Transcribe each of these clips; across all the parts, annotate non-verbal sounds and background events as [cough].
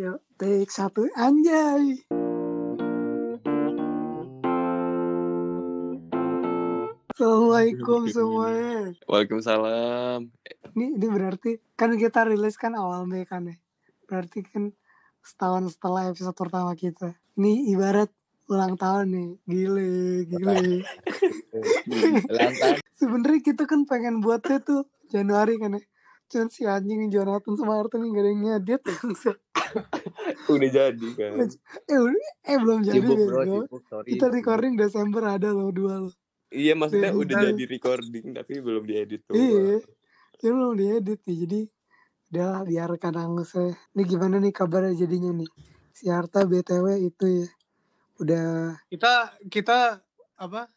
Yuk, take satu anjay. Assalamualaikum semuanya. Waalaikumsalam. Ini, ini berarti kan kita rilis kan awal Mei kan ya. Berarti kan setahun setelah episode pertama kita. Ini ibarat ulang tahun nih. Gile, gile. [laughs] Ulang tahun. Sebenarnya kita kan pengen buatnya tuh Januari kan ya. Cuman si anjing Jonathan sama Arthur nih gak ada yang ngedit. Udah jadi kan. eh, udah- eh belum jadi Sibuk deh. bro, sibuk, sorry. Kita recording Desember ada loh dua loh. Iya maksudnya Udah udah jadi. jadi recording tapi belum diedit tuh. Iya. Ya belum diedit nih. Jadi udah biarkan angus ya. Ini gimana nih kabarnya jadinya nih? Si Harta BTW itu ya. Udah kita kita apa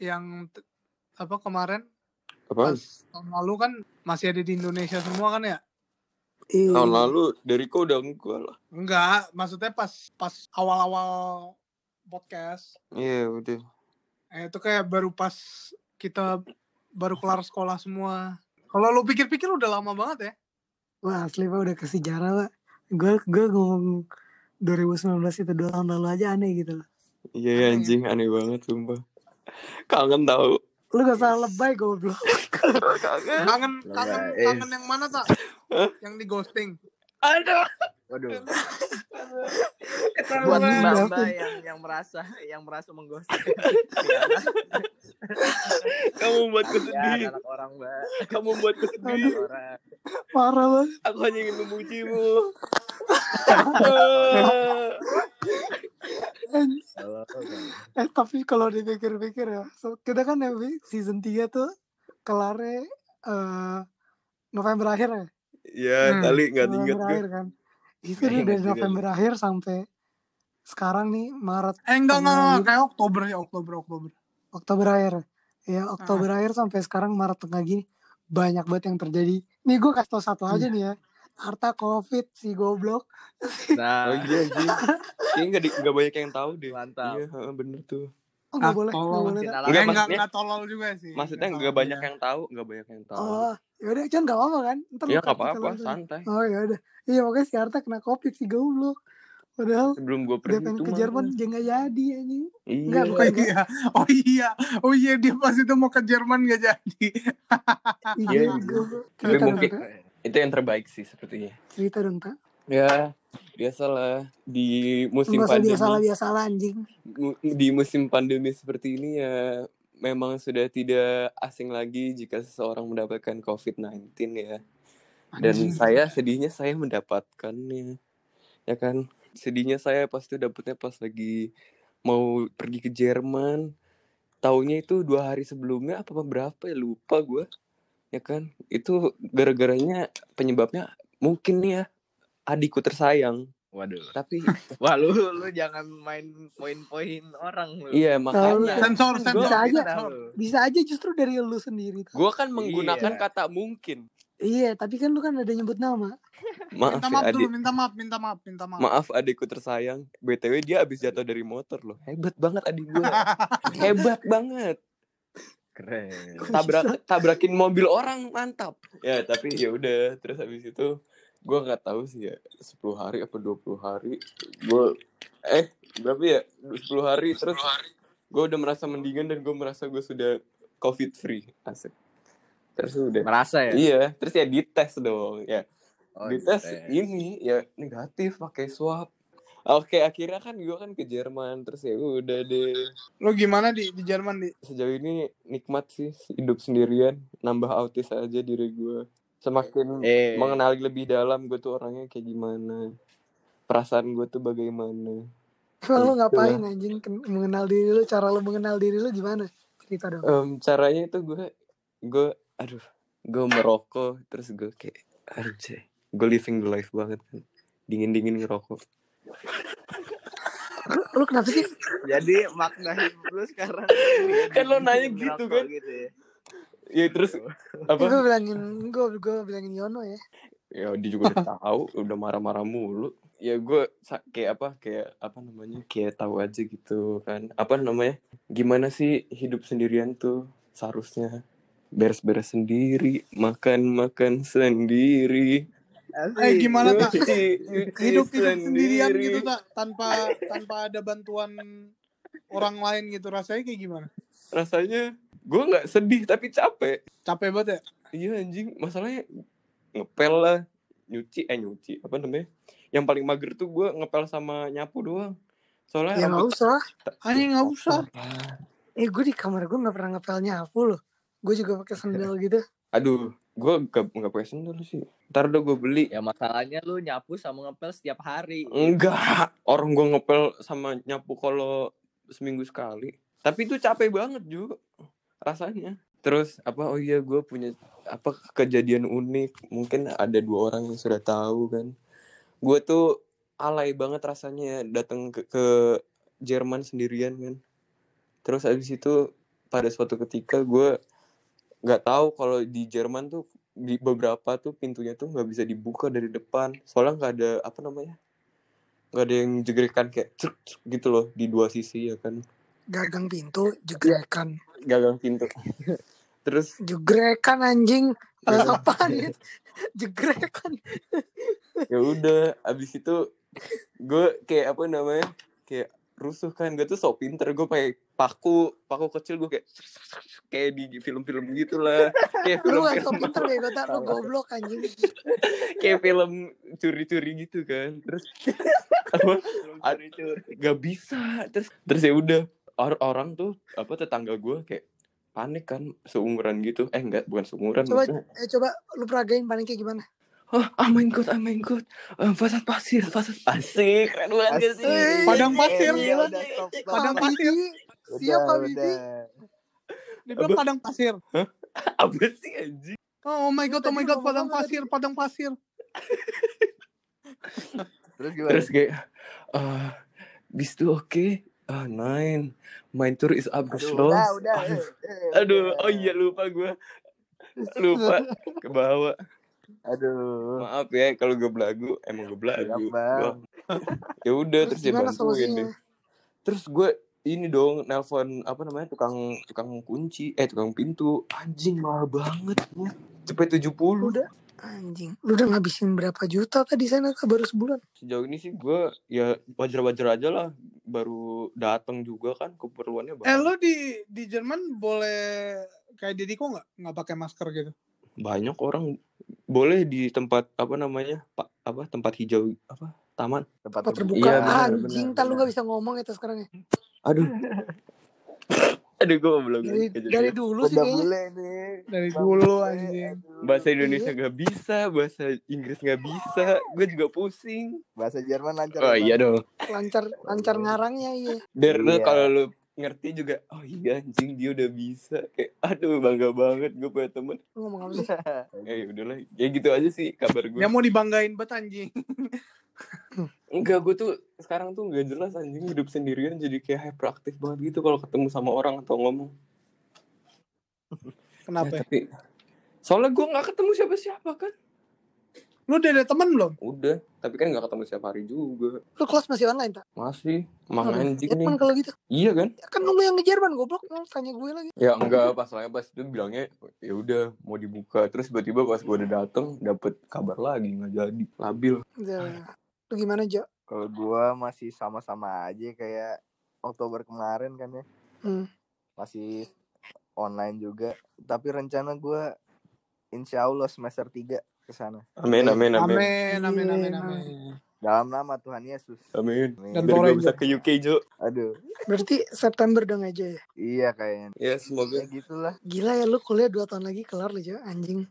yang apa kemarin Apa? pas tahun lalu kan masih ada di Indonesia semua kan ya eh, Tahun lalu dari kau udah enggak lah. enggak maksudnya pas pas awal-awal podcast Iya udah. eh, itu kayak baru pas kita baru kelar sekolah semua kalau lu pikir-pikir udah lama banget ya Wah asli pak udah ke sejarah pak. Gue gue ngomong 2019 itu dua tahun lalu aja aneh gitu loh. Iya Aneh. anjing aneh banget sumpah. Kangen tau. Lu gak salah lebay goblok. [laughs] Kangen. kangen kangen kangen yang mana tak yang di ghosting Aduh. Waduh. Buat mbak yang yang merasa yang merasa menggosip. [laughs] Kamu membuatku sedih. Kasihan anak orang mbak. Kamu membuatku Anak sedih. orang. Parah banget. Aku hanya ingin memujimu. [laughs] Eh tapi kalau dipikir-pikir ya, so, kita kan ya, Bi, season 3 tuh kelarnya eh, November akhir ya. ya Hmm. kali nggak inget November gue. akhir kan. Itu ingat dari November akhir sampai sekarang nih Maret eh enggak enggak, enggak. kayak Oktober ya Oktober Oktober Oktober akhir. Ya Oktober akhir sampai sekarang Maret tengah gini banyak banget yang terjadi. Nih gue kasih tau satu aja nih ya. Harta covid si goblok. Oh Nah, iya anjing. Kayaknya nggak di- nggak banyak yang tahu deh. mantap. Iya heeh, bener tuh. Oh nggak Ah, boleh, nggak tolong. boleh. Enggak, enggak enggak tolol juga sih Maksudnya Enggak nggak tolol banyak yang tahu, nggak banyak yang tahu. Oh, yaudah kan nggak apa-apa kan? Ntar Iya lu nggak cut apa-apa, santai. Oh ya udah. Iya makanya si Harta kena covid si goblok. Padahal Sebelum gue pergi pengen tuh ke. Jerman dia nggak jadi anjing. Iya. Enggak, Oh bukan iya, oh iya, oh iya dia pas itu mau ke Jerman gak jadi. Iya, Iya, goblok. Tapi Cerita dong, mungkin Tak. Itu yang terbaik sih sepertinya. Cerita dong, Tak. Ya, biasalah di musim usah pandemi. biasalah-biasalah anjing. mu- di musim pandemi seperti ini ya memang sudah tidak asing lagi jika seseorang mendapatkan COVID-19 ya. Dan Anjing. saya sedihnya saya mendapatkannya. Ya kan? Sedihnya saya pasti dapetnya pas lagi mau pergi ke Jerman. Taunya itu dua hari sebelumnya apa berapa ya lupa gue. Ya kan? Itu gara-garanya penyebabnya mungkin nih ya adikku tersayang. Waduh. Tapi [laughs] Wah lu lu jangan main poin-poin orang lu. iya makanya Sensor, Gua- sensor, Bisa aja. sensor. Bisa aja justru dari lu sendiri. Gue kan menggunakan Iya. kata mungkin. Iya, tapi kan lu kan ada nyebut nama. Maaf Minta ya maaf adik. dulu, minta maaf, minta maaf, minta maaf. Maaf adikku tersayang. BTW dia abis jatuh dari motor loh. Hebat banget adik gue. [laughs] Hebat banget. Keren. Tabrak tabrakin mobil orang mantap. Ya tapi ya udah. Terus habis itu gue nggak tahu sih ya 10 hari apa 20 hari. Gue eh berapa ya? 10 hari terus gue udah merasa mendingan dan gue merasa gue sudah covid free. Asik. Terus udah. Merasa ya? iya terus ya dites dong ya. Oh, dites dites. ini ya negatif pakai swab oke akhirnya kan gue kan ke Jerman terus ya udah deh Lu gimana di di Jerman di? sejauh ini nikmat sih hidup sendirian nambah autis aja diri gue semakin Eh. mengenali lebih dalam gue tuh orangnya kayak gimana perasaan gue tuh bagaimana [laughs] lu Gitu ngapain anjing mengenal diri lu, cara lu mengenal diri lu gimana? Cerita dong. Em, caranya itu gue gue aduh gue merokok terus gue kayak aduh cek gue living the life banget kan dingin dingin ngerokok Lu, lu kenapa sih? Jadi makna hidup lu sekarang Kan lo nanya gitu kan. Gitu ya. ya terus apa Gue bilangin, gue gue bilangin Yono ya. ya dia juga udah tahu udah marah-marah mulu ya gue kayak apa kayak apa namanya kayak tahu aja gitu kan apa namanya gimana sih hidup sendirian tuh seharusnya beres-beres sendiri makan makan sendiri Eh gimana tak? Hidup hidup sendirian sendiri. gitu tak tanpa tanpa ada bantuan orang lain gitu rasanya kayak gimana? Rasanya gue nggak sedih tapi capek. Capek banget ya? Iya anjing, masalahnya ngepel lah, nyuci, eh nyuci, apa namanya? Yang paling mager tuh gue ngepel sama nyapu doang. Soalnya Ya nggak usah. Anjing nggak usah. Ah, Eh gue di kamar gue nggak pernah ngepel nyapu loh. Gue juga pakai sendal [laughs] gitu. Aduh, gue gak, gak pakai sendal sih. Ntar udah gue beli. Ya masalahnya lu nyapu sama ngepel setiap hari. Enggak, orang gue ngepel sama nyapu kalau seminggu sekali. Tapi itu capek banget juga rasanya. Terus apa? Oh iya, gue punya apa kejadian unik. Mungkin ada dua orang yang sudah tahu kan. Gue tuh alay banget rasanya datang ke, ke Jerman sendirian kan. Terus abis itu pada suatu ketika gue nggak tahu kalau di Jerman tuh di beberapa tuh pintunya tuh nggak bisa dibuka dari depan soalnya nggak ada apa namanya nggak ada yang jegrekan kayak cek cek gitu loh di dua sisi ya kan Gagang pintu, jegrekan. gagang pintu [laughs] terus Jegrekan anjing. Eh, [laughs] Gagang. apaan ya? Jegrekan. ya udah abis itu gue kayak apa namanya kayak rusuh kan gue tuh sok pinter gue pakai paku paku kecil gue kayak kayak di film-film gitu lah kayak Lu gak film-film so pinter bego tak lu goblok anjing. [laughs] kayak film curi-curi gitu kan terus [laughs] apa gak bisa terus terus ya udah or- orang tuh apa tetangga gue kayak panik kan seumuran gitu eh enggak bukan seumuran Coba maksudnya. eh coba lu peragain paniknya gimana? Oh, oh my god oh my god Eh, pasar pasir pasar pasir keren banget gak sih Asik. Padang pasir. Iya, stop, stop. Padang pasir. Bibi. Siap Pak Udah, Bibi. udah. Dia bilang padang pasir. [laughs] apa sih anjing Oh, oh my god, oh my god, padang pasir, padang [laughs] pasir. Terus gimana? terus kayak ah bis tuh oke ah nine my tour is up Aduh, slow udah, udah. aduh, eh, eh, aduh oh iya lupa gue [laughs] lupa ke bawah Aduh. maaf ya kalau gue belagu emang gue belagu ya udah Terus terus dia gimana bantuin deh terus gue ini dong nelpon apa namanya tukang tukang kunci eh tukang pintu. Anjing mahal banget ya cepet 70 Lu udah. Anjing. Lu udah ngabisin berapa juta tadi sana kah baru sebulan? sejauh ini sih gue ya wajar-wajar aja lah. Baru datang juga kan keperluannya Eh, banyak. lu di di Jerman boleh kayak Dediko nggak? Nggak pakai masker gitu? banyak orang boleh di tempat apa namanya pak apa tempat hijau apa taman Tempat Apa terbuka? Iya, anjing, lu benar. gak bisa ngomong itu sekarang ya. aduh [laughs] aduh gue belum Dari, dari dulu sih kayaknya. bule nih. Dari dulu anjing. bahasa Indonesia nggak bisa bahasa Inggris nggak bisa gue juga pusing Bahasa Jerman lancar. oh ya, iya dong Lancar lancar ngarangnya iya. Der Iya. kalau lu ngerti juga oh iya anjing dia udah bisa kayak aduh bangga banget gue punya temen ngomong apa sih? ya [laughs] udahlah ya gitu aja sih kabar gue Dia mau dibanggain banget anjing. [laughs] enggak gue tuh sekarang tuh nggak jelas anjing hidup sendirian jadi kayak hyperaktif banget gitu kalau ketemu sama orang atau ngomong Kenapa? Ya, tapi soalnya gue nggak ketemu siapa-siapa kan Lu udah ada teman belum? udah tapi kan nggak ketemu setiap hari juga Lu kelas masih online tak? masih emang anjing nih kalau gitu. iya kan Ya kan lu yang ke Jerman goblok. Lu tanya gue lagi. ya enggak pas soalnya pas itu bilangnya ya udah mau dibuka terus tiba-tiba pas gue udah dateng dapet kabar lagi nggak jadi labil Udah. Lu gimana, Jo? Kalau gua masih sama-sama aja kayak Oktober kemarin kan ya. Hmm. Masih online juga. Tapi rencana gua insya Allah semester 3 ke sana. amin amin amin Amin, amin, amin, Iya. amin. Dalam nama Tuhan Yesus. amin Amin. Dan biar gue bisa ke UK Jo Aduh, Berarti September dong aja ya. iya kayaknya. ya semoga Ya gitulah. Gila ya lu kuliah 2 tahun lagi kelar lu, Jo. Anjing.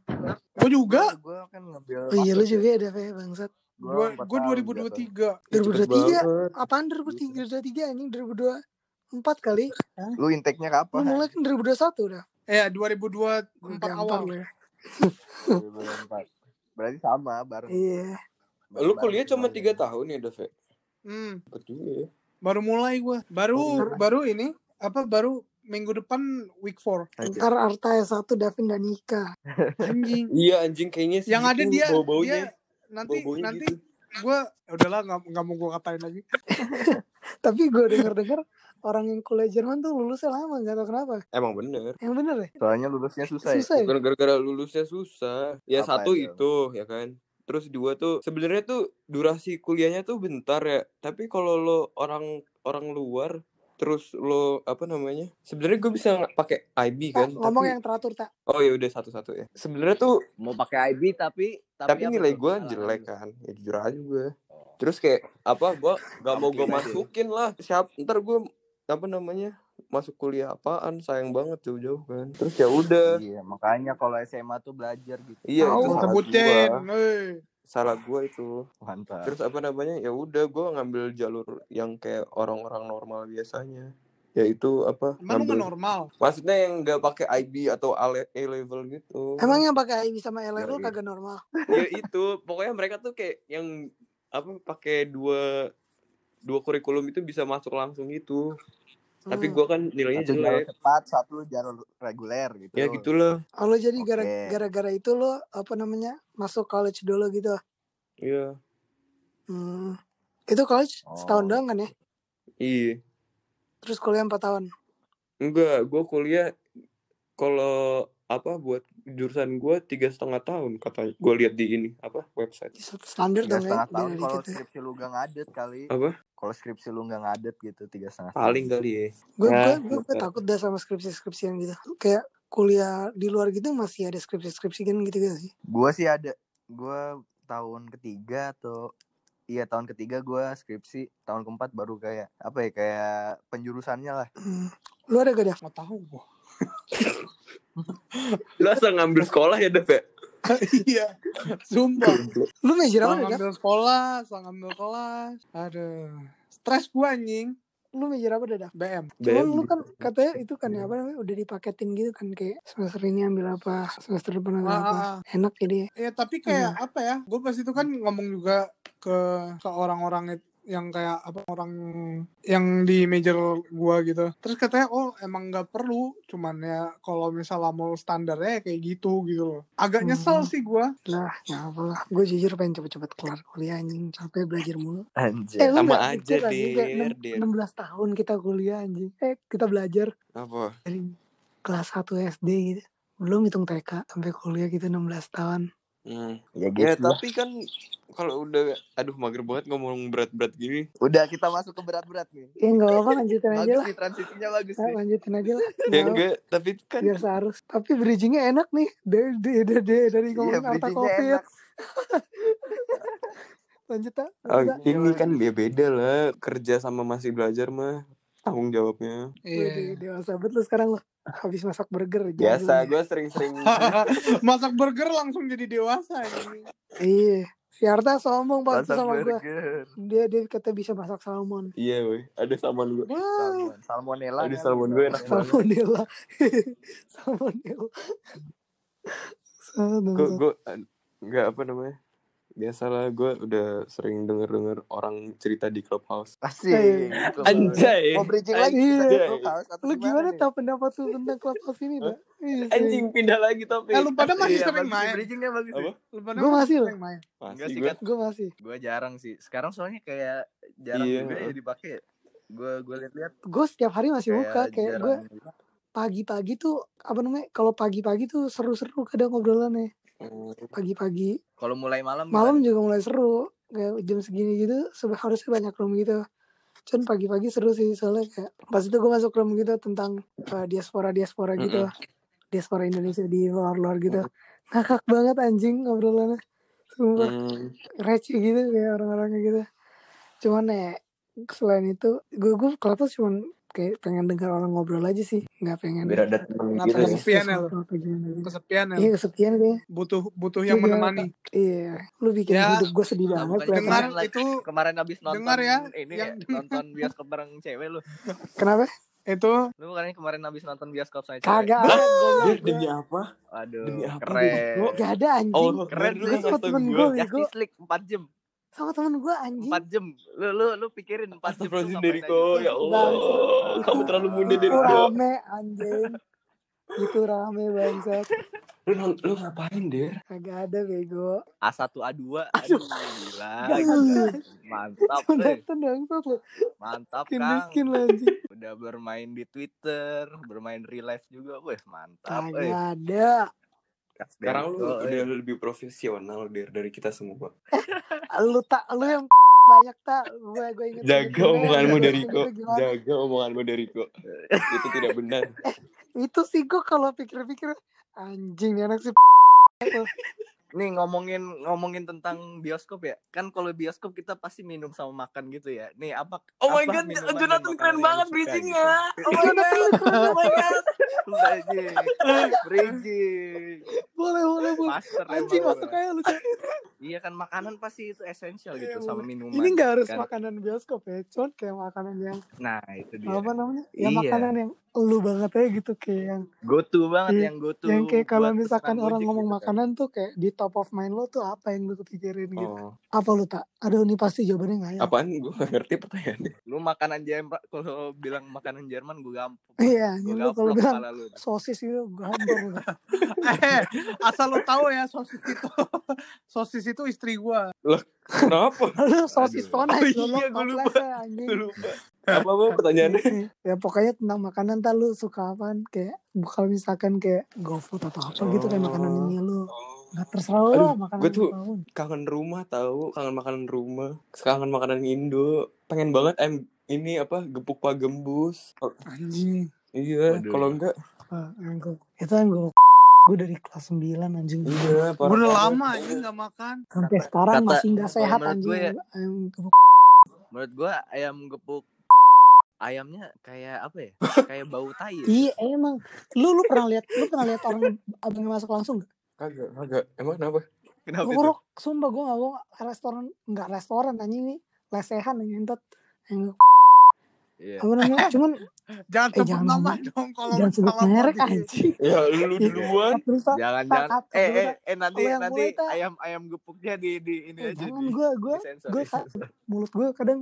Gue juga. Gua kan ngambil Oh iya lu ya. juga ada ya bangsat. Gue empat gue tahun jatuh. 2023. cepet 2023 banget apaan 2023 anjing 2024 kali. Lu intake-nya Lu kapan? mulai kan 2021 udah. Eh, Gue 2024 gampar awal. lu ya. [laughs] 2024. Berarti sama bareng. Iya. lu kuliah cuma tiga tahun ya Dave Hmm, cepet juga ya baru mulai gue. Baru Bentar. baru ini apa baru minggu depan week 4. Aja. Ntar Arta S1 Davin dan nikah. Anjing. [laughs] iya anjing kayaknya sih Yang ada gitu, dia bau-baunya dia nanti bau-baunya nanti gitu. gue udahlah nggak nggak mau gue katain lagi. [laughs] Tapi gue denger-denger orang yang kuliah Jerman tuh lulusnya lama gak tau kenapa. emang bener Yang bener ya? Soalnya lulusnya susah ya. Susah ya? gara-gara lulusnya susah ya Apa satu itu? itu ya kan terus dua tuh sebenarnya tuh durasi kuliahnya tuh bentar ya tapi kalau lo orang orang luar terus lo apa namanya sebenarnya gue bisa nggak pakai IB Tak, kan ngomong tapi yang teratur tak. oh ya udah satu-satu ya sebenarnya tuh Mau pakai IB tapi tapi, apa nilai gue halangan jelek kan ya jujur aja gue terus kayak apa gue gak mau gue masukin lah siap ntar gue apa namanya masuk kuliah apaan sayang banget jauh-jauh kan terus ya udah Iya, makanya kalau SMA tuh belajar gitu. iya Tahu. itu salah sebutin, gua salah gue itu Mantap. terus apa namanya ya udah gue ngambil jalur yang kayak orang-orang normal biasanya yaitu apa Emang lu ngambil normal. maksudnya yang nggak pakai IB atau A level gitu Emang yang pakai IB sama L level Yoi. kagak normal. [laughs] ya itu pokoknya mereka tuh kayak yang apa pakai dua dua kurikulum itu bisa masuk langsung gitu tapi Hmm. gue kan nilainya Satu jalur jelek cepat, satu jalur reguler gitu. ya gitulah Oh, lo jadi gara- Oke. gara-gara itu lo apa namanya masuk college dulu gitu. iya Hmm. Itu college Oh. setahun doang kan ya? iya Terus kuliah 4 tahun. enggak gue kuliah kalau apa buat jurusan gue tiga setengah tahun katanya gue lihat di ini apa website Standar dong ya. setengah tahun kalau ya. skripsi lu gak ngadet kali. apa Kalau skripsi lu gak ngadet gitu tiga setengah paling kali ya Gue gue gue takut dah sama skripsi-skripsian gitu. Kayak kuliah di luar gitu masih ada skripsi-skripsi kan gitu gitu sih. Gue sih ada. Gue tahun ketiga atau iya tahun ketiga gue skripsi. Tahun keempat baru kayak apa ya kayak penjurusannya lah. Hmm. Lu ada gak dah? Nggak tahu gua. [laughs] lu asal ngambil sekolah ya Dev ya [laughs] iya. Sumpah. Lu major apa? Gav? ngambil sekolah, salah ngambil kelas. Aduh. Stres gua anjing. Lu major apa dah? Dav? BM. Cuman BM lu kan katanya itu kan ya apa namanya udah dipaketin gitu kan kayak semester ini ambil apa, semester depan ambil Ah, apa. ah, ah. Enak jadi ya. Tapi kayak apa ya? Gue pas itu kan ngomong juga ke ke orang-orang it- yang kayak apa orang yang di major gua gitu. Terus katanya oh emang nggak perlu, cuman ya kalau misalnya mau standarnya kayak gitu gitu loh. Agak nyesel Hmm. sih gua. Lah, ya apalah. Gue jujur pengen cepet-cepet kelar kuliah anjing. Capek belajar mulu. Eh, Anjir. lu Sama gak aja, Der. 16 tahun kita kuliah anjing. Eh, kita belajar apa dari kelas 1 SD gitu. Belum hitung TK sampai kuliah gitu 16 tahun. Hmm. Ya ya gitu tapi kan kalau udah aduh mager banget ngomong berat-berat gini Udah kita masuk ke berat-berat nih. Ya enggak apa-apa lanjutin aja lah. nih transisinya bagus Nah, nih. lanjutin aja lah. ya enggak tapi kan biar seharus tapi bridgingnya enak nih dari dari dari, dari ngomongin harta bridgingnya covid enak. [laughs] lanjut tak Oh, ini kan dia beda lah kerja sama masih belajar mah tanggung jawabnya. Wih, dewasa banget lu sekarang lo habis masak burger biasa dulu gue sering-sering [laughs] [laughs] Masak burger langsung jadi dewasa iya. Si Arta sombong pasti Masak sama gue dia dia kata bisa masak salmon. Iya woi. Ada salmon gue Salmon. Salmonella. Kan? salmon gue enak banget. salmonella. [laughs] Salmonella. Salmon. gue gue nggak apa namanya biasalah gue udah sering denger denger orang cerita di clubhouse Asik. Gitu. anjay Mau bridging lagi Iya. di Clubhouse atau lu gimana tau pendapat lu tentang clubhouse ini [laughs] Iya, sih. anjing pindah lagi topik Eh lu pada masih Iya, sering main. Bridgingnya bagus sih. Lu pada masih sering main. Enggak masih sih, gue masih Gue jarang sih. Sekarang soalnya kayak jarang Iya. juga ya dipakai. Gue gue lihat-lihat gue setiap hari masih buka kayak kayak gue pagi-pagi tuh apa namanya kalau pagi-pagi tuh seru-seru kadang ngobrolannya. Pagi-pagi. Kalau mulai malam malam gimana? juga mulai seru kayak jam segini gitu harusnya banyak room gitu. Cuman pagi-pagi seru sih soalnya kayak pas itu gue masuk room gitu tentang uh, diaspora diaspora gitu diaspora Indonesia di luar-luar gitu. Ngakak banget anjing ngobrolannya sumpah. Hmm. receh gitu kayak orang-orangnya gitu. Cuman ya selain itu gue gue kelapa cuman kayak pengen dengar orang ngobrol aja sih nggak pengen biar ada Kenapa gitu ya. kesepian ya. Kesepian ya. iya kesepian kayak Butuh butuh yang Iya, menemani. iya lu bikin Ya, hidup gue sedih banget. Dengar itu Kemarin abis nonton Dengar ya, ini yang- ya, nonton bioskop bareng cewek lu. kenapa itu Lu bukan kemarin abis nonton bioskop cewek. kagak ada gue demi apa Aduh, Demi apa, keren. Gak ada anjing Allah Keren lu temen gue gue Justice League 4 jam. Sama temen gue anjing 4 jam. Lu lu lu pikirin 4 jam. Astagfirullahaladzim Deriko aja. ya Allah Bangsa. kamu terlalu muda itu Deriko rame anjing itu rame bangsat lu non- lu ngapain der kagak ada bego A1 A2 aduh gila. Aduh. Mantap, eh. Jonathan bangsat lu Mantap, bikin Kang. bikin lah anjing Udah bermain di Twitter, bermain real life juga. Wih, mantap, eh. kagak ada podcast Sekarang lu Deriko, udah eh. lebih profesional dari dari kita semua. [laughs] Lu tak lu yang [laughs] banyak tak gue gue inget Jaga omonganmu Deriko. gimana Jaga omonganmu Deriko. Itu tidak benar. [laughs] itu sih gue kalau pikir-pikir anjing anak sih. Nih ngomongin ngomongin tentang bioskop ya. Kan kalau bioskop kita pasti minum sama makan gitu ya. Nih apa Oh my apa god, Jonathan keren banget bridgingnya. gitu? Oh my god, oh my god. Bridging. Bridging. boleh boleh boleh Master anjing masuk aja lu. Iya kan makanan pasti itu esensial Iya, gitu sama boleh. minuman. ini nggak harus kan. makanan bioskop ya cuman kayak makanan yang Nah, itu dia. apa namanya ya Iya. makanan yang lu banget aja gitu kayak yang Go to banget Iya, yang go to. yang kayak kalau misalkan orang ngomong gitu kan. makanan tuh kayak di top of mind lo tuh apa yang lu kepikirin gitu Oh, apa lu tak ada nih pasti jawabannya nggak ya apaan? Gue gak ngerti pertanyaannya. Lu makanan Jerman kalau bilang makanan Jerman gue gampang. iya Gue anjing lu kalau gampang bilang lu. sosis gitu gue hampir lu [laughs] eh asal lo tahu ya sosis itu [laughs] sosis itu istri gua. Kenapa? [laughs] lu sosis tona Oh lu iya, gua lupa. Gue lupa. Apa apa pertanyaannya? ya pokoknya tentang makanan tak lu suka apaan? Kayak kalau misalkan kayak GoFood atau apa gitu kayak makanan ini lu. Nggak terserah lu Aduh, lah makanan gua tuh-. Kangen rumah tahu, kangen makanan rumah, kangen makanan Indo. Pengen banget em ini apa gepuk pak gembus. Oh, anjing. Iya, kalau enggak yang gua- itu yang gue gue dari kelas 9 anjing iya, gua udah lama anjing nggak makan sampai Kata- sekarang kata- masih nggak kalau sehat menurut anjing gue ya- Ayam gebuk. Menurut gua ayam gepuk ayamnya kayak apa ya? kayak bau tai. ya. iya emang lu lu pernah lihat lu pernah lihat orang abangnya masuk langsung gak? Kagak, kagak. Emang kenapa? Kenapa itu? Ngorok, sumpah gue gak bohong restoran nggak restoran anjing nih lesehan yang entot yang Iya. apa namanya cuman jangan Eh, sebut jangan nama ngomong- dong kalau jangan sebut salah merek lagi. anjing [laughs] Ya lu duluan. terus tak Jangan jangan. Eh dulu, eh eh nanti nanti ayam ayam gepuknya di di ini eh, aja jangan gue gue gue mulut gue kadang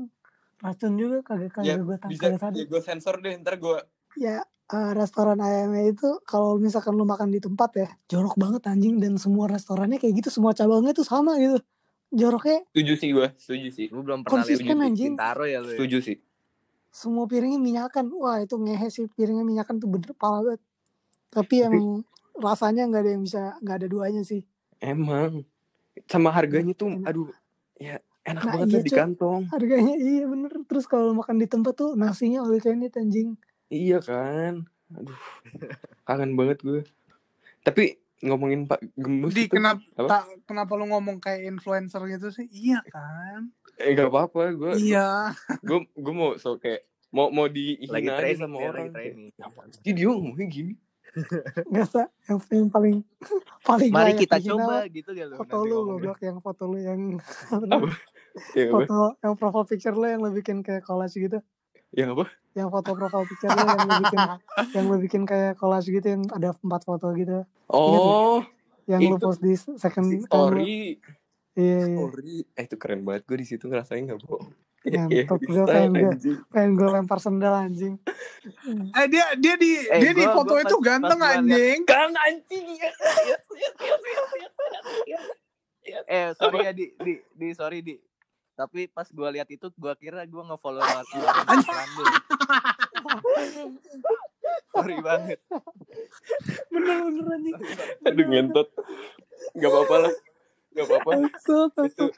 racun juga kagak Ya kagak gue bisa, kagak sadar ya gue sensor deh. Ntar gue ya eh, restoran ayamnya itu kalau misalkan lu makan di tempat ya jorok banget anjing dan semua restorannya kayak gitu semua cabangnya tuh sama gitu joroknya setuju sih gue, setuju sih, Lu belum pernah lihat Konsisten, anjing. Bintaro ya lu. Ya? setuju sih. Semua piringnya minyakan. Wah itu ngehe sih piringnya minyakan tuh bener pala banget. Tapi emang rasanya nggak ada yang bisa nggak ada duanya sih. Emang. Sama harganya tuh, Enak. aduh, ya enak Nah, banget iya, di kantong. harganya iya bener. Terus kalau makan di tempat tuh nasinya all you can eat anjing. Iya kan, aduh, kangen banget gue. Tapi ngomongin Pak Gembus di itu, kenapa Apa? tak, kenapa lu ngomong kayak influencer gitu sih iya kan eh gak apa-apa, gue, iya gue, gue mau so kayak mau mau Lagi dihina aja training sama dia, orang. lagi training. Kayak, "Apaan sih dia ngomongnya gini? nggak sa yang, yang paling [laughs] paling Mari kita coba gitu ya lu. foto lu goblok yang foto lu yang apa Apa? [laughs] Ya apa? foto yang profile picture lu yang lu bikin kayak collage gitu Yang apa? yang foto profile picture lu yang lu bikin [laughs] yang lu bikin kayak collage gitu yang ada empat foto gitu Oh, yang lu Itu post di second story, iya iya story. Eh itu keren banget gue di situ ngerasain gak bohong. Ngentot, gue pengen gue pengen gue lempar sendal anjing [laughs] eh dia dia di Eh, dia di gua- foto gua itu pas- ganteng pas anjing Kang anjing ya. Yes, yes, yes. Eh sorry ya di di di sorry di. Tapi pas gua lihat itu gua kira gua nge-follow [laughs] Rando. sorry banget. bener-bener anjing Aduh ngentot. Gak apa-apa lah. Gak apa-apa. Itu bangsat.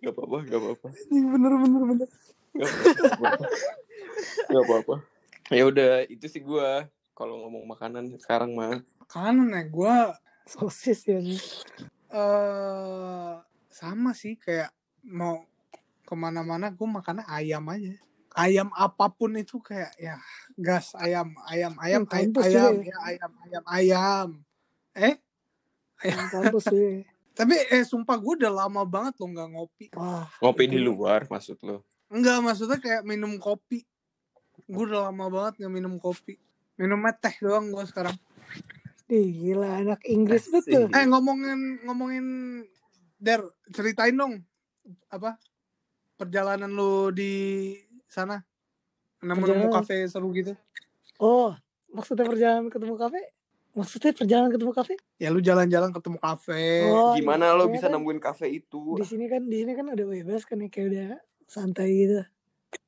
gak apa-apa, gak apa-apa. anjing bener-bener bener Gak apa-apa. Gak apa-apa. Ya udah, itu sih gua kalau ngomong makanan sekarang mah. kanan ya gue sosis ya eh sama sih kayak mau ke mana-mana gue makannya ayam aja ayam apa pun itu kayak ya gas ayam ayam ayam ayam juga ya ayam ayam ayam eh yang kampus sih [laughs] tapi eh sumpah gue udah lama banget lo nggak ngopi wah Ngopi di Itu- luar maksud lo. Enggak, maksudnya kayak minum kopi. Gue udah lama banget nggak minum kopi. Minumnya teh doang gue sekarang. Ih, gila anak Inggris Asik. betul Eh ngomongin ngomongin Der, ceritain dong apa perjalanan lu di sana? Nemu nemu Perjalanan? kafe seru gitu. oh maksudnya perjalanan ketemu kafe maksudnya perjalanan ketemu kafe Ya lu jalan-jalan ketemu kafe. oh Gimana iya, lo iya bisa kan? nemuin kafe itu? di sini kan di sini kan udah bebas kan ya kayak udah santai gitu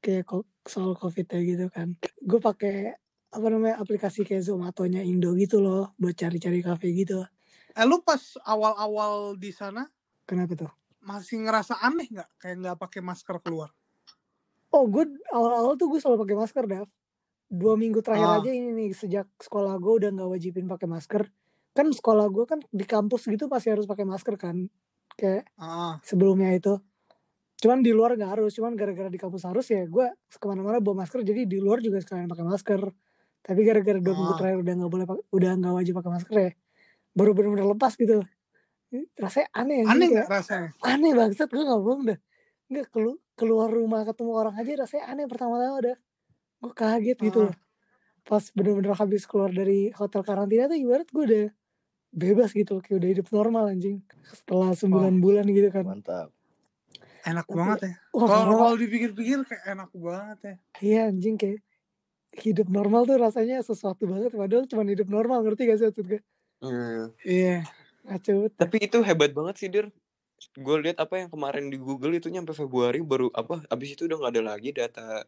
kayak soal covid ya gitu kan gue pakai apa namanya aplikasi kayak Zomato-nya Indo gitu loh buat cari-cari kafe gitu Eh lu pas awal-awal di sana Kenapa tuh? Masih ngerasa aneh nggak kayak nggak pakai masker keluar? Oh, gue awal-awal tuh gue selalu pakai masker, Dav. Dua minggu terakhir Ah. aja ini nih, sejak sekolah gue udah nggak wajibin pakai masker. Kan sekolah gue kan di kampus gitu pasti harus pakai masker kan. Kayak Ah, sebelumnya itu. Cuman di luar nggak harus, cuman gara-gara di kampus harus ya gue ke mana-mana bawa masker, jadi di luar juga sekalian pakai masker. Tapi gara-gara dua minggu Ah. terakhir udah nggak boleh, udah nggak wajib pakai masker ya, baru bener-bener lepas gitu. Rasanya aneh aneh nggak rasanya? aneh banget gue nggak bohong dah nggak kelu keluar rumah ketemu orang aja rasanya aneh pertama-tama dah gue kaget gitu Ah. loh pas bener-bener habis keluar dari hotel karantina tuh ibarat gue udah bebas gitu kayak udah hidup normal anjing setelah sembilan bulan gitu kan Mantap. Enak Tapi- banget ya. Kalau kalau dipikir-pikir kayak enak banget ya. iya anjing kayak hidup normal tuh rasanya sesuatu banget padahal cuma hidup normal ngerti gak sih maksud gue. Iya. ngaco banget Tapi itu hebat banget sih Dir. Gue lihat apa yang kemarin di Google itu nyampe Februari baru apa abis itu udah nggak ada lagi data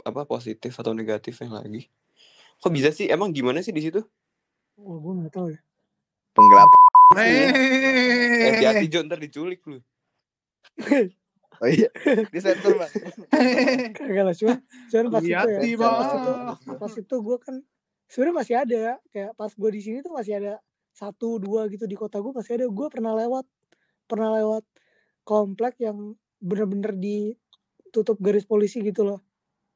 apa positif atau negatif yang lagi. Kok bisa sih? Emang gimana sih di situ? wah gue nggak tahu ya Penggelap. Eh, [laughs] Eh, hati-hati Jo, ntar diculik lu. [laughs] Oh iya. Di center bang. [laughs] kagak lah cuman cuman pas itu ya pas itu pas itu gue kan sebenarnya masih ada kayak pas gue di sini tuh masih ada satu dua gitu di kota gue masih ada. Gue pernah lewat pernah lewat komplek yang bener-bener ditutup garis polisi gitu loh.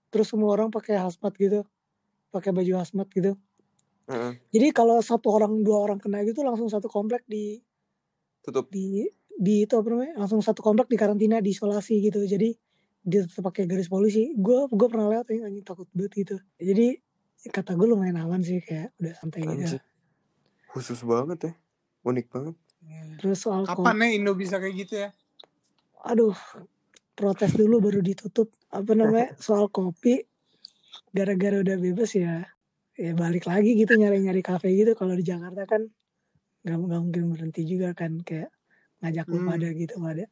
Terus semua orang pakai hazmat gitu pakai baju hazmat gitu. Heeh. jadi kalau satu orang dua orang kena gitu langsung satu komplek di Tutup. di di itu apa namanya langsung satu komplek di karantina di isolasi gitu. Jadi dia tetap pakai garis polisi. Gue gue pernah lewat anjing takut banget gitu. Jadi kata gue lumayan aman sih kayak udah santai gitu. Khusus banget ya. Unik banget. terus soal Kapan ya Indo bisa kayak gitu ya? aduh protes dulu baru ditutup apa namanya [laughs] soal kopi gara-gara udah bebas ya ya balik lagi gitu nyari-nyari kafe gitu kalau di Jakarta kan nggak nggak mungkin berhenti juga kan kayak ngajak lu Hmm. pada gitu pada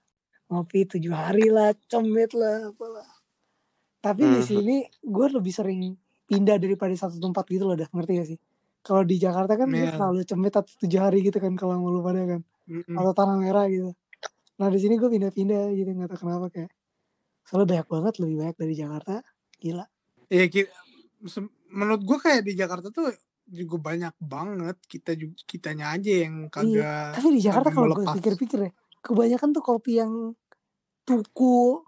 ngopi tujuh hari lah cemit lah apalah tapi di Mhm. sini gue lebih sering pindah daripada satu tempat gitu loh dah ngerti gak sih kalau di Jakarta kan Iya. selalu cemit atau tujuh hari gitu kan kalau mau lu pada kan Mm-mm. atau tanah merah gitu nah di sini gue pindah-pindah gitu nggak tahu kenapa kayak soalnya banyak banget lebih banyak dari Jakarta gila Iya, menurut gue kayak di Jakarta tuh juga banyak banget kita juga kitanya aja yang kagak tapi di Jakarta kalau gue pikir-pikir ya kebanyakan tuh kopi yang tuku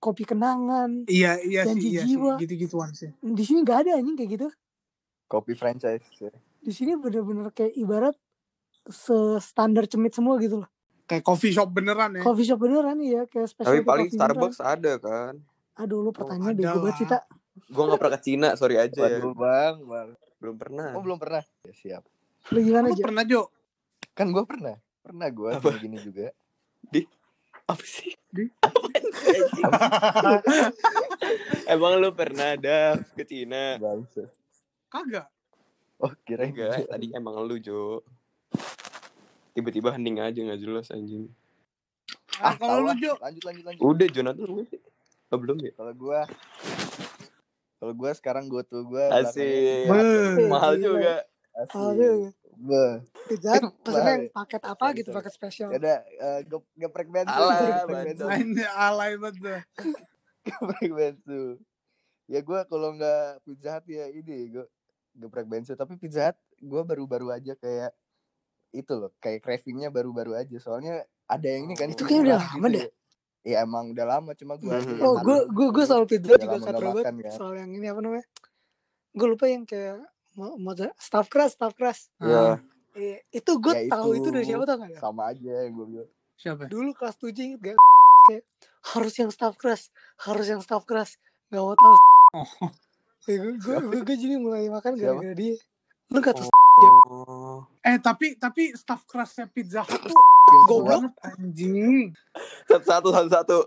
kopi kenangan Iya, iya sih, iya sih, jiwa. gitu-gituan sih. di sini nggak ada anjing kayak gitu Kopi franchise. ya. di sini bener-bener kayak ibarat standar cemit semua gitu loh Kayak coffee shop beneran ya. coffee shop beneran ya kayak Tapi specialty paling coffee beneran. Starbucks ada kan. aduh lu pertanyaan ada bego banget sih lah. tak [laughs] Gue gak pernah ke Cina, sorry aja ya. Waduh bang, bang. Belum pernah. Oh belum pernah. Ya, siap. lu gimana Lu aja pernah Jo? Kan gue pernah. Pernah gue Apa? gini juga. Apa sih? Di? [laughs] Emang lu pernah ada ke Cina? Bangsa. Kagak. Oh kirain Enggak, tadi emang lu Jo. Tiba-tiba hening aja gak jelas anjing. Ah, tahu kalau lu. Jo, Lanjut lanjut lanjut. Udah Jonathan lu oh, belum ya? Kalau gue kalau gue sekarang gue tuh gue Asik. Mahal Gila. juga. aduh Be. pizza Hut pesennya yang paket apa gitu paket spesial Ada eh, ge- geprek bensu. Bandel. bensu. alay banget. Geprek bensu. Ya gue kalau nggak pizza hut ya ini gue geprek bensu. Tapi pizza hut gue baru-baru aja kayak itu loh kayak cravingnya baru-baru aja soalnya ada yang ini kan Itu kayaknya udah lama gitu deh. ya. Iya emang udah lama cuma gue Mhm. yang Oh, gue gue gue soal pizza juga katro banget. kan? Soal yang ini apa namanya? Gue lupa yang kayak mo- moza staff keras, staff keras. Ya. Eh, itu gue Ya tahu itu. itu dari siapa tau gak? sama aja yang gue bilang Siapa? Dulu kelas 7 inget gak? Kayak harus yang staff keras, harus yang staff keras. Gak mau tahu. Oh, Gue, gue, gue, gue jadi mulai makan gara-gara dia. Lu gak tau Oh. eh tapi tapi staff kerasnya Pizza Hut tuh goblok anjing. Satu satu satu.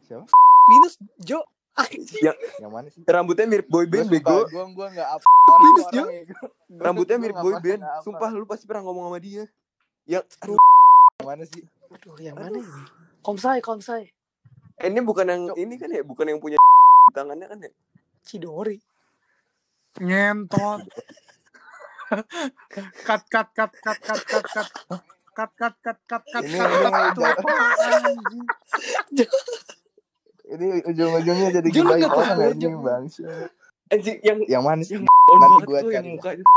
siapa minus Jo. Anjing. yang mana sih Rambutnya mirip boy band gue bego. gue gue nggak apa Minus, Jo. ya Gua- gua- Rambutnya gua mirip boy band. Sumpah lu pasti pernah ngomong sama dia. Yang aduh, yang mana sih Aduh, yang mana ini? Komsai, Komsai. eh, ini bukan yang Cok. ini kan ya, bukan yang punya tangannya kan ya? Cidori. Ngentot. cut cut cut cut cut cut cut. Cut cut cut cut cut Ini- cut ini ujung-ujungnya jadi gibahin orang anjing bangsa. Anjing yang Yang mana sih? yang Nanti gua yang cari. [laughs]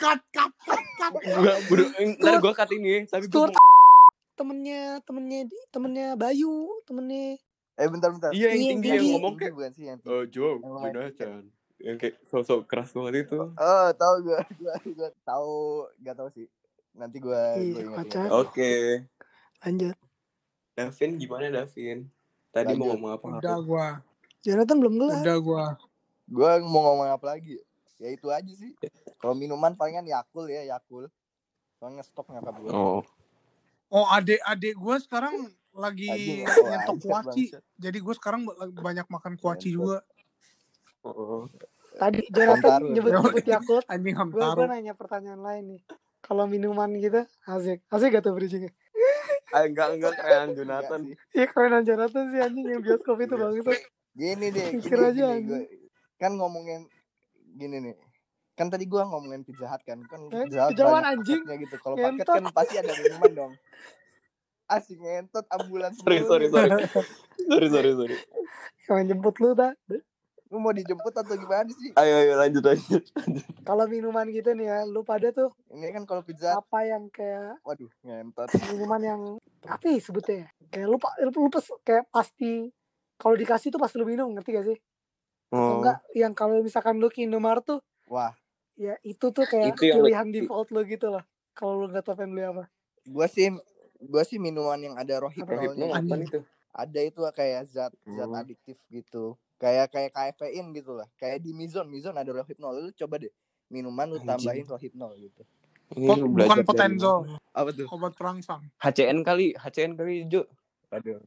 cut cut cut cut. Enggak, bro. Ntar gua cut ini, tapi gua temennya temennya temennya Bayu temennya Eh bentar-bentar. Iya yang Iya, tinggi yang ngomong kayak bukan sih yang tinggi. Oh Joe, Yang main- Jonathan Yang kayak sosok keras banget itu Oh, tahu gua. [laughs] Gua gua tahu, enggak tahu sih. Nanti gua Iya, gua ingat. kocak. Oke lanjut Davin gimana Davin? Tadi mau ngomong apa? udah gua Jonathan belum gelar udah gua Gua mau ngomong apa lagi? Ya itu aja sih. Kalau minuman palingan Yakul ya, Yakul. Soalnya stok nyokap gua. Oh oh adik adik gua sekarang lagi nyetok kuaci jadi gua sekarang ba- banyak makan kuaci juga Oh, tadi Jonathan Hamtaro. nyebut nyebut Yakult anjing gue hamtaro gue nanya pertanyaan lain nih kalau minuman gitu asik asik gak tuh bridgingnya Ah, enggak enggak keren Enggak Jonathan. sih. iya kerenan Jonathan sih anjing yang bioskop itu Iya. bagus Gini deh, gini, aja, gini, gua, kan ngomongin gini nih. Kan tadi gua ngomongin Pizza Hut kan, kan Eh, Pizza Hut anjing. gitu. Kalau paket kan pasti ada minuman dong. [laughs] Asik ngentot ambulans [laughs] Sorry sorry sorry. sorry sorry sorry. yang jemput lu dah Lu mau dijemput atau gimana sih? Ayo ayo lanjut lanjut. kalau minuman gitu nih ya lu pada tuh Ini kan kalau Pizza apa yang kayak waduh ngentot. minuman yang apa ya sebutnya ya? kayak lu pa- lu, lu pes- kayak pasti kalau dikasih tuh pasti lu minum ngerti gak sih atau Oh. enggak yang kalau misalkan lu ke Indomaret tuh Wah, ya itu tuh kayak Itu yang pilihan default lu gitu loh kalau lu nggak tahu pengen beli apa gua sih gua sih minuman yang ada Rohipno rohipnolnya. apa itu? Ada itu kayak zat zat Hmm. adiktif gitu. Kayak kayak kafein gitu lah. Kayak di Mizon, Mizon ada rohipnol. Lu coba deh minuman lu tambahin rohipnol gitu. Ini Po- lu bukan mana? Apa tuh? obat perangsang HCN kali, HCN kali Jo. Aduh.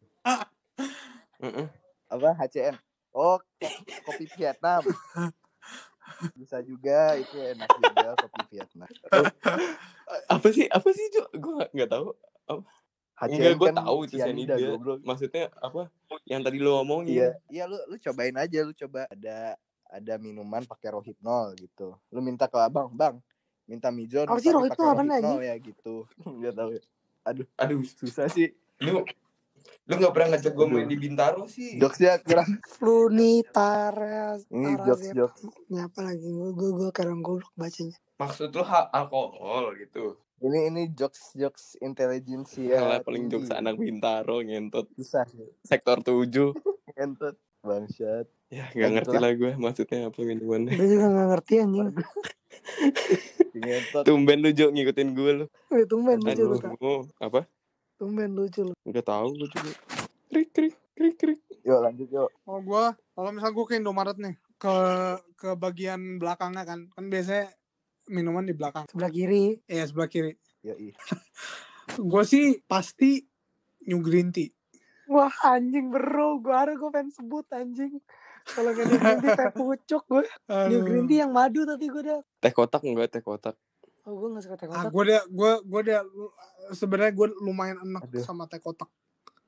Heeh. [laughs] apa HCN oh ko- kopi Vietnam bisa juga itu enak juga kopi Vietnam [laughs] Apa sih? Apa sih Jo? Gua nggak- nggak tahu. Enggak, gue tahu itu cyanida, cyanida. goblok. Maksudnya apa? Yang tadi lu ngomongin. iya iya lu lu cobain aja lu coba ada ada minuman pakai rohipnol gitu lu minta ke abang bang minta mijon Apa sih rohipnol rohipnol ya gitu [laughs] nggak tahu ya Aduh, susah sih lu lu nggak pernah ngajak gue main di Bintaro sih. jokesnya kurang Flunitaras ini jokes jokes Ya apa lagi gue gue gue kadang goblok bacanya Maksud lu alkohol gitu. Ini ini jokes jokes intelijensia Yalah, paling jokes anak Bintaro ngentot susah sih. sektor 7. Kentut [laughs] bangsat Ya, nggak ngerti lah gue maksudnya apa minumannya. gue juga gak ngerti anjing [laughs] Ngentot. Tumben lu Jo ngikutin gue lu. Wih, tumben lucu lu oh, apa? tumben lucu lu Enggak tahu gue juga. Krik krik krik krik. Yuk lanjut yuk. kalau gua kalau misal gua ke Indomaret nih ke ke bagian belakangnya kan kan biasanya minuman di belakang. Sebelah kiri. Eh sebelah kiri. Yoi. [laughs] gue sih pasti New Green Tea. Wah anjing bro. Gue harus gue pengen sebut anjing. Kalau gak new green tea teh pucuk gue new green tea yang madu tapi gue udah Teh kotak enggak teh kotak. oh gue gak suka teh ah kotak. gue dia gue gue dia sebenarnya gue lumayan enak Aduh. sama teh kotak.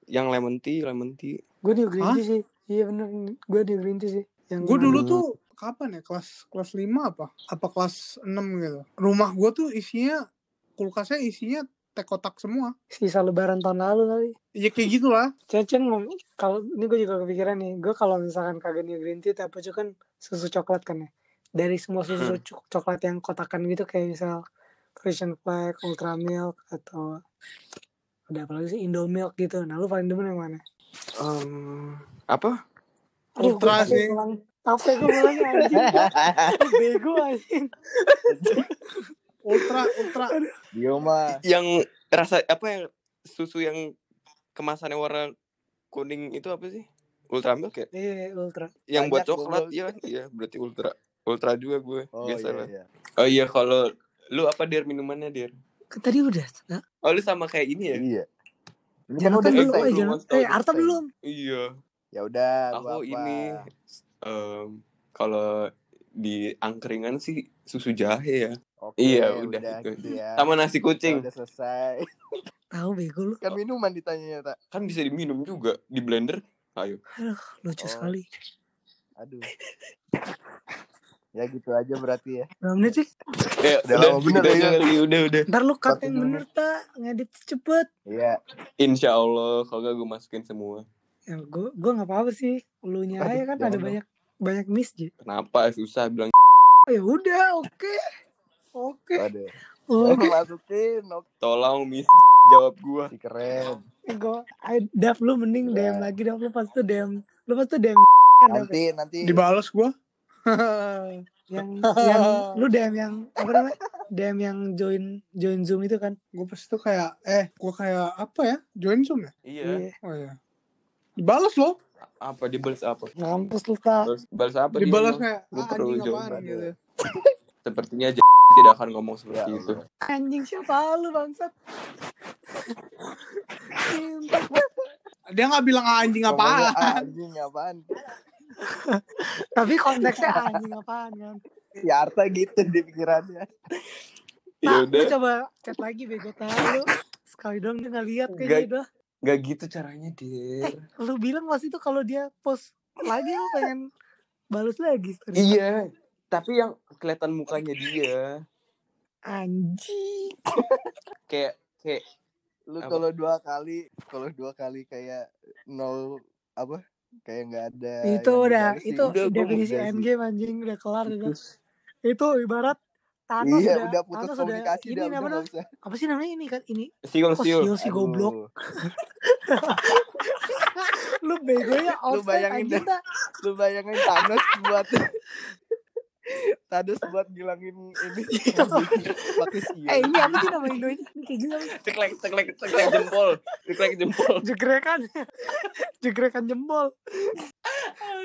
Yang lemon tea, lemon tea. gue new green Hah? tea sih. Iya bener. Gue new green tea sih. Yang gue dulu tuh kapan ya? Kelas kelas 5 apa? Apa kelas 6 gitu? Rumah gue tuh isinya kulkasnya isinya teh kotak semua. Sisa lebaran tahun lalu kali. Ya kayak gitulah. Cen kalau ini gue juga kepikiran nih. Gue kalau misalkan kagak new green tea teh pucuk kan susu coklat kan ya? Dari semua susu Hmm. cok- coklat yang kotakan gitu kayak misal Christian Flag, Ultra Milk atau ada apa lagi sih? Indomilk gitu. Nah lu paling demen yang mana? Em, apa? Ultra sih. Apa gue ulang anjing? [laughs] Bego anjing. ultra ultra Dia mah Yang rasa apa yang susu yang kemasannya warna kuning itu apa sih? Ultra milk ya? Iya ultra. Yang buat coklat goblok. iya iya berarti ultra. Ultra juga gue. Oh biasa iya lah. iya. Oh iya kalau lu apa dir minumannya dir? Kan tadi udah. Nah, Oh lu sama kayak ini ya? Iya. Ini kan Jonathan udah belum, selesai. eh, tahu eh Arta belum. Iya. Ya udah, Aku apa? ini em, kalau di angkringan sih susu jahe ya. Oke, Iya, udah itu. gitu ya. Sama nasi kucing. Udah selesai. Tahu bego lu. Kan minuman ditanya tak. Kan bisa diminum juga di blender. Ayo. Aduh, lucu Oh. sekali. Aduh. Ya gitu aja berarti ya. Berapa menit sih? Ya, Udah udah, lama bener segitu ya, kali. Udah, udah. Ntar lu cut yang bener tak ngedit cepet. Iya. Insya Allah, kalau gak gue masukin semua. Ya gue gue nggak apa-apa sih. Lu nya Aduh, aja kan jangan ada dong. banyak banyak miss Ji. Kenapa susah bilang Oh, ya udah oke. Oke. Oke. Masukin. Oke. tolong miss jawab gua. Ih, Keren. Gue Dav lu mending Ya. DM lagi Dav lu pas itu DM. Lu pas itu DM kan. Nanti nanti Dibales gua. [laughs] yang yang lu DM yang apa namanya? DM yang join join Zoom itu kan. gue pas itu kayak eh gue kayak apa ya join zoom ya Iya. oh iya dibales loh Apa dibalas apa? Ngampus lu tak. Balas, balas apa bilang? kayak ah, perlu anjing apaan gitu Sepertinya aja tidak akan ngomong seperti Ya itu. Anjing siapa lu bangsat? [laughs] dia nggak bilang ah, anjing apaan "Ah, anjing apaan? [laughs] Tapi konteksnya anjing apaan kan? Ya Arta gitu di pikirannya. Ya Nah, udah, coba chat lagi bego tahu lu. Sekali dong dia nggak lihat Nggak- kayaknya udah. Gak gitu caranya, Dir. Lu bilang pas itu kalau dia post lagi lu pengen balas lagi story. Iya, tapi yang kelihatan mukanya dia Anjing. kayak kayak Lu kalau dua kali, kalau dua kali kayak nol apa? Kayak nggak ada. itu udah itu Udah, definisi endgame anjing udah kelar itu. Itu ibarat Thanos Iya, udah, udah putus Thanos komunikasi ini udah nggak namanya? Apa sih namanya ini kan ini? siul Oh, siul. si goblok. [laughs] Lu begonya Lu offset bayangin? Lu bayangin Thanos buat Thanos buat ngilangin ini. [laughs] Eh ini apa sih nama Indonya? Kayak? Ceklek ceklek ceklek jempol. Ceklek jempol. Jegrekan. [laughs] Jegrekan jempol.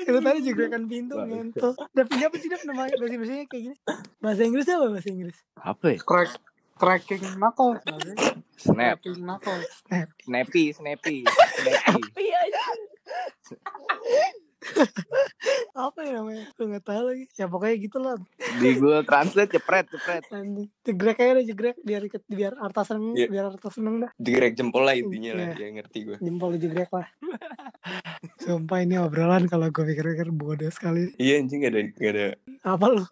Kalau tadi jegrekan pintu ngentot. Tapi apa sih Dap, nama bahasa Inggrisnya kayak gini? Bahasa Inggris apa bahasa Inggris? Apa ya? crack cracking knuckle Snap. cracking knuckle Snap. Snappy, snappy, [laughs] snappy. Iya [laughs] Apa ya namanya? Gue gak tahu lagi. Ya pokoknya gitu lah. Di Google Translate cepret, cepret. [laughs] Jegrek aja deh jegrek biar biar Arta seneng, Iya. biar Arta seneng dah. Jegrek jempol lah intinya lah, Iya. ya ngerti gue. Jempol jegrek lah. [laughs] Sumpah ini obrolan kalau gue pikir-pikir bodoh sekali. Iya anjing gak ada gak ada. Apa lu?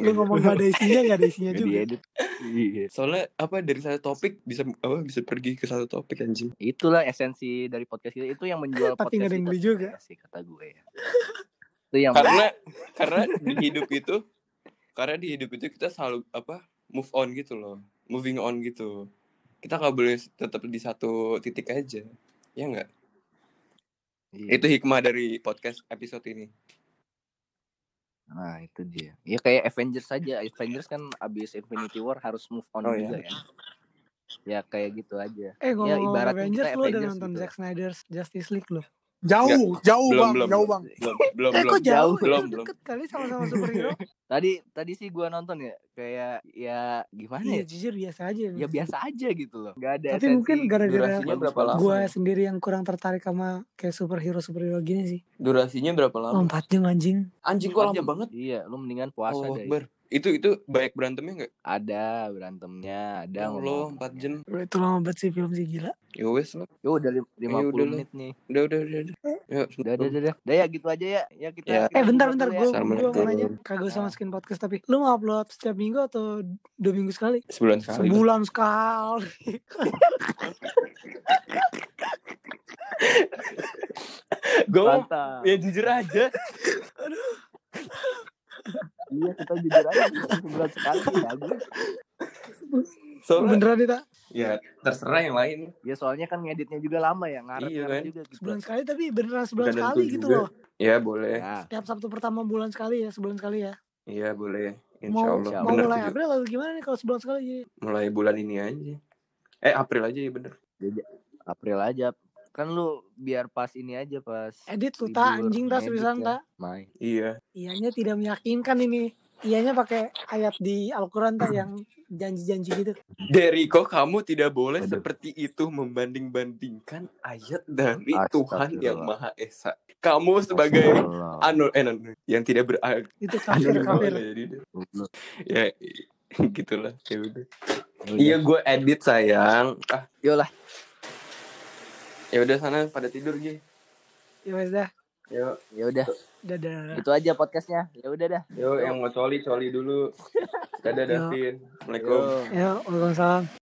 Lu ngomong gak ada isinya, gak ada isinya juga. Iya. Soalnya apa dari satu topik bisa apa bisa pergi ke satu topik anjing. Itulah esensi dari podcast kita. Itu yang menjual Tapi podcast yang beli juga. sih kata gue ya. Itu yang Karena karena di hidup itu karena di hidup itu kita selalu apa move on gitu loh, moving on gitu. Kita nggak boleh tetap di satu titik aja, ya nggak? Iya. Itu hikmah dari podcast episode ini. Nah itu dia. Ya kayak Avengers saja. Avengers kan abis Infinity War harus move on Oh, juga iya. kan. Ya kayak gitu aja. Eh ngomong-ngomong ibaratnya Avengers, kita lu udah nonton gitu. Zack Snyder's Justice League lu? Jauh jauh Belum bang belum jauh bang belum belum [laughs] Eh belum. kok jauh? Belum, belum. deket kali sama-sama superhero. [laughs] Tadi tadi sih gua nonton ya kayak ya gimana Iya ya? jujur biasa aja. Ya biasa aja gitu loh. Gak ada Tapi mungkin gara-gara? Gua sendiri yang kurang tertarik sama kayak superhero superhero gini sih. Durasinya berapa Oh, lama? 4 jam anjing. Anjing kok Empat lama banget. Iya, lu mendingan puasa Oh, deh. Itu itu banyak berantemnya nggak? Ada berantemnya, ada Ya Allah, ngomong. 4 jam. Bro, itu lama banget sih film sih gila. Ya wes lah. Yo udah lim- 50 Ya udah lah. menit nih. Udah udah udah. udah. Ya, Udah, udah, udah, udah. Udah ya gitu aja ya. Ya kita. Ya. kita Eh bentar bentar gue ya. gua mau Assalamualaikum. nanya kagak usah Nah. masukin podcast tapi lu mau upload setiap minggu atau dua minggu sekali? Sebulan sekali. Sebulan sekali. Gue ya jujur aja. Iya, kita jujur aja [laughs] sebulan sekali bagus. Soalnya Beneran nih tak? ya terserah yang lain. Ya soalnya kan ngeditnya juga lama ya, ngaret Iya, ngaret kan? juga gitu. Sebulan sekali tapi beneran sebulan Nggak sekali gitu juga. loh. Ya boleh. Ya, Setiap Sabtu pertama bulan sekali ya, sebulan sekali ya. Iya boleh. Insya Mau Allah. mau Bener mulai juga. April atau gimana nih kalau sebulan sekali? Mulai bulan ini aja. Eh April aja ya bener. April aja. Kan lu biar pas ini aja pas Edit tuh tak anjing seriusan ya. tak. main. Iya. Ianya tidak meyakinkan ini. Ianya pakai ayat di Al-Quran tak yang janji-janji gitu. Deriko kamu tidak boleh Waduh. seperti itu membanding-bandingkan ayat dari. Tuhan yang Maha Esa. Kamu sebagai anu eh anu, yang tidak berakal. Itu kafir kafir. Goblok. Ya [laughs] gitulah ya udah. Ya udah. Iya gue edit sayang. Ah Yolah. Ya udah sana pada tidur Gi. Ya wes dah. Yuk, Ya udah, Dadah. itu aja podcastnya. Ya udah dah. yuk yang mau coli coli dulu. [laughs] Dadah. Davin. Assalamualaikum. Yo. Ya, Waalaikumsalam.